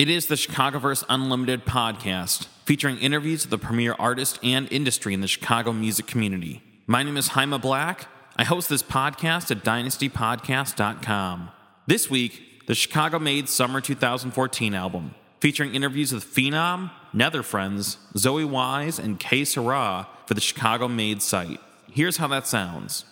It is the Chicagoverse Unlimited podcast, featuring interviews of the premier artists and industry in the Chicago music community. My name is Haima Black. I host this podcast at dynastypodcast.com. This week, the Chicago Made Summer 2014 album, featuring interviews with Phenom, Netherfriends, Zoe Wise, and Kay Sarah for the Chicago Made site. Here's how that sounds.